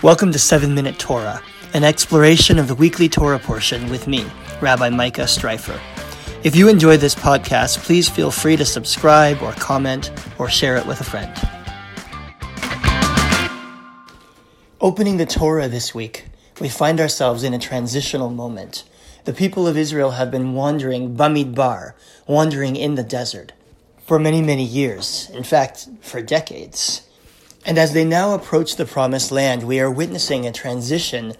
Welcome to 7 Minute Torah, an exploration of the weekly Torah portion with me, Rabbi Micah Streifer. If you enjoy this podcast, please feel free to subscribe or comment or share it with a friend. Opening the Torah this week, we find ourselves in a transitional moment. The people of Israel have been wandering Bamidbar, wandering in the desert, for many, many years. In fact, for decades. And as they now approach the promised land, we are witnessing a transition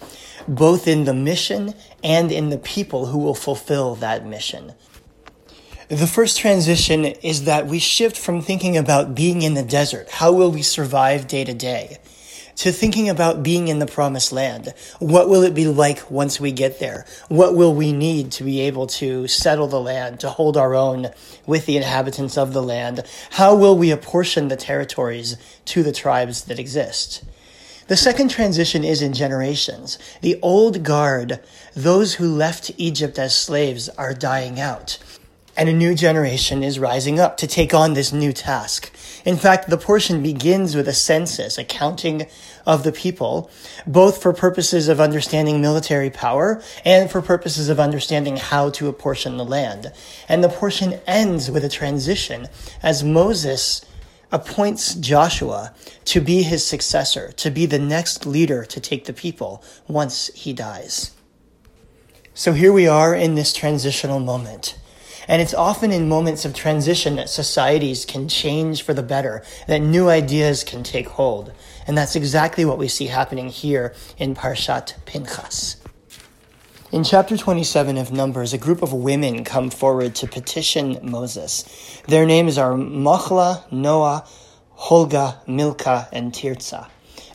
both in the mission and in the people who will fulfill that mission. The first transition is that we shift from thinking about being in the desert. How will we survive day to day? To thinking about being in the promised land. What will it be like once we get there? What will we need to be able to settle the land, to hold our own with the inhabitants of the land? How will we apportion the territories to the tribes that exist? The second transition is in generations. The old guard, those who left Egypt as slaves, are dying out and a new generation is rising up to take on this new task. In fact, the portion begins with a census, a counting of the people, both for purposes of understanding military power and for purposes of understanding how to apportion the land. And the portion ends with a transition as Moses appoints Joshua to be his successor, to be the next leader to take the people once he dies. So here we are in this transitional moment. And it's often in moments of transition that societies can change for the better, that new ideas can take hold. And that's exactly what we see happening here in Parshat Pinchas. In chapter 27 of Numbers, a group of women come forward to petition Moses. Their names are Machla, Noah, Holga, Milka, and Tirza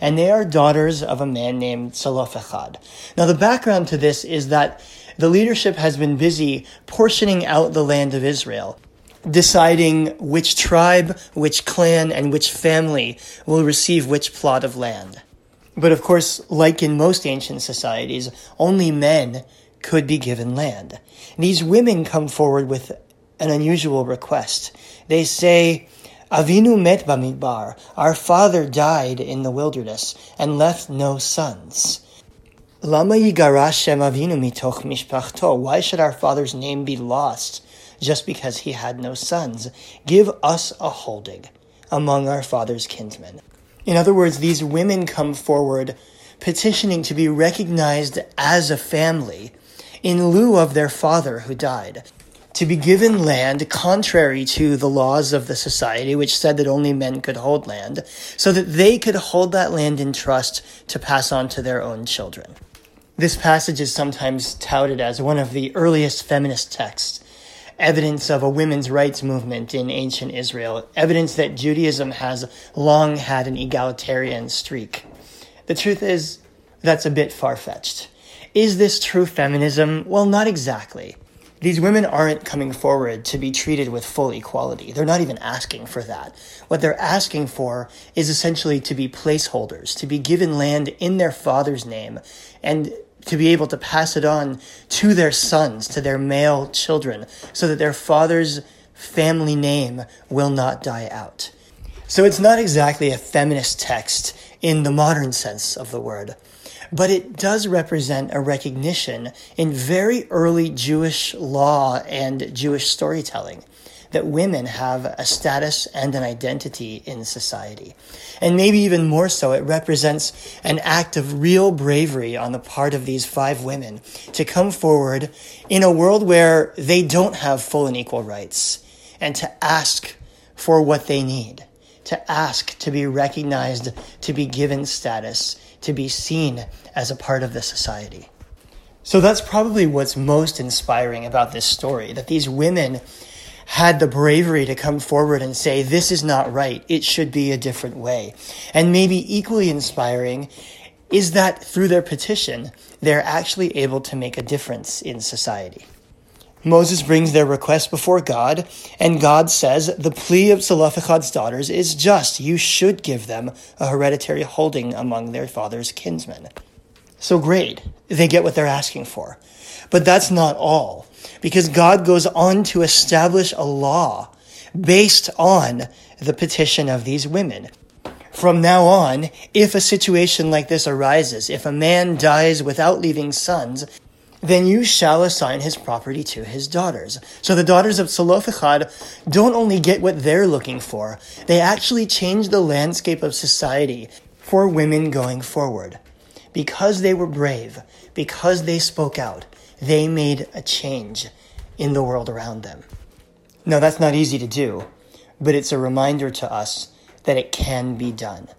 and they are daughters of a man named Zelophehad. Now, the background to this is that the leadership has been busy portioning out the land of Israel, deciding which tribe, which clan, and which family will receive which plot of land. But of course, like in most ancient societies, only men could be given land. These women come forward with an unusual request. They say, Avinu met bamidbar. Our father died in the wilderness and left no sons. Lama avinu mitoch mishpachto. Why should our father's name be lost just because he had no sons? Give us a holding among our father's kinsmen. In other words, these women come forward petitioning to be recognized as a family in lieu of their father who died to be given land contrary to the laws of the society, which said that only men could hold land, so that they could hold that land in trust to pass on to their own children. This passage is sometimes touted as one of the earliest feminist texts, evidence of a women's rights movement in ancient Israel, evidence that Judaism has long had an egalitarian streak. The truth is, that's a bit far fetched. Is this true feminism? Well, not exactly these women aren't coming forward to be treated with full equality. They're not even asking for that. What they're asking for is essentially to be placeholders, to be given land in their father's name, and to be able to pass it on to their sons, to their male children, so that their father's family name will not die out. So it's not exactly a feminist text in the modern sense of the word but it does represent a recognition in very early Jewish law and Jewish storytelling that women have a status and an identity in society. And maybe even more so, it represents an act of real bravery on the part of these five women to come forward in a world where they don't have full and equal rights and to ask for what they need, to ask to be recognized, to be given status, to be seen as a part of the society. So that's probably what's most inspiring about this story that these women had the bravery to come forward and say, This is not right. It should be a different way. And maybe equally inspiring is that through their petition, they're actually able to make a difference in society. Moses brings their request before God, and God says, The plea of Zelophehad's daughters is just. You should give them a hereditary holding among their father's kinsmen. So great. They get what they're asking for. But that's not all, because God goes on to establish a law based on the petition of these women. From now on, if a situation like this arises, if a man dies without leaving sons, then you shall assign his property to his daughters. So the daughters of Zelophehad don't only get what they're looking for, they actually change the landscape of society for women going forward. Because they were brave, because they spoke out, they made a change in the world around them. Now, that's not easy to do, but it's a reminder to us that it can be done.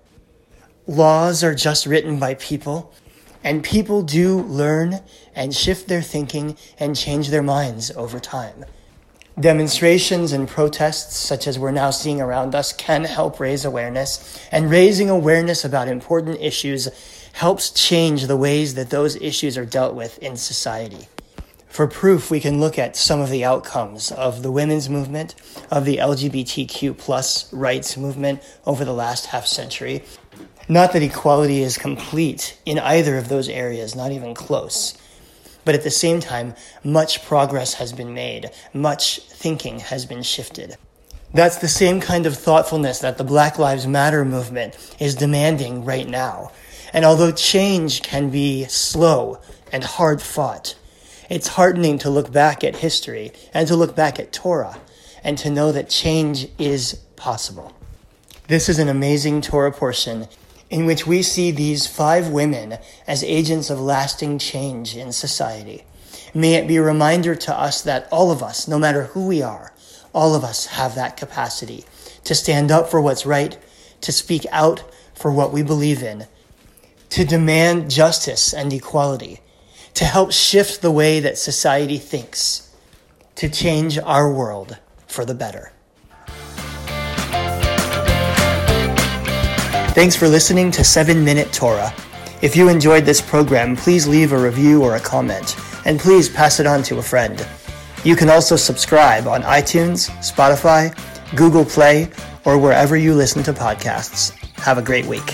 Laws are just written by people, and people do learn and shift their thinking and change their minds over time. Demonstrations and protests, such as we're now seeing around us, can help raise awareness, and raising awareness about important issues helps change the ways that those issues are dealt with in society. For proof, we can look at some of the outcomes of the women's movement, of the LGBTQ plus rights movement over the last half century. Not that equality is complete in either of those areas, not even close. But at the same time, much progress has been made, much thinking has been shifted. That's the same kind of thoughtfulness that the Black Lives Matter movement is demanding right now. And although change can be slow and hard fought, it's heartening to look back at history and to look back at Torah and to know that change is possible. This is an amazing Torah portion in which we see these five women as agents of lasting change in society. May it be a reminder to us that all of us, no matter who we are, all of us have that capacity to stand up for what's right, to speak out for what we believe in, to demand justice and equality, to help shift the way that society thinks, to change our world for the better. Thanks for listening to 7 Minute Torah. If you enjoyed this program, please leave a review or a comment, and please pass it on to a friend. You can also subscribe on iTunes, Spotify, Google Play, or wherever you listen to podcasts. Have a great week.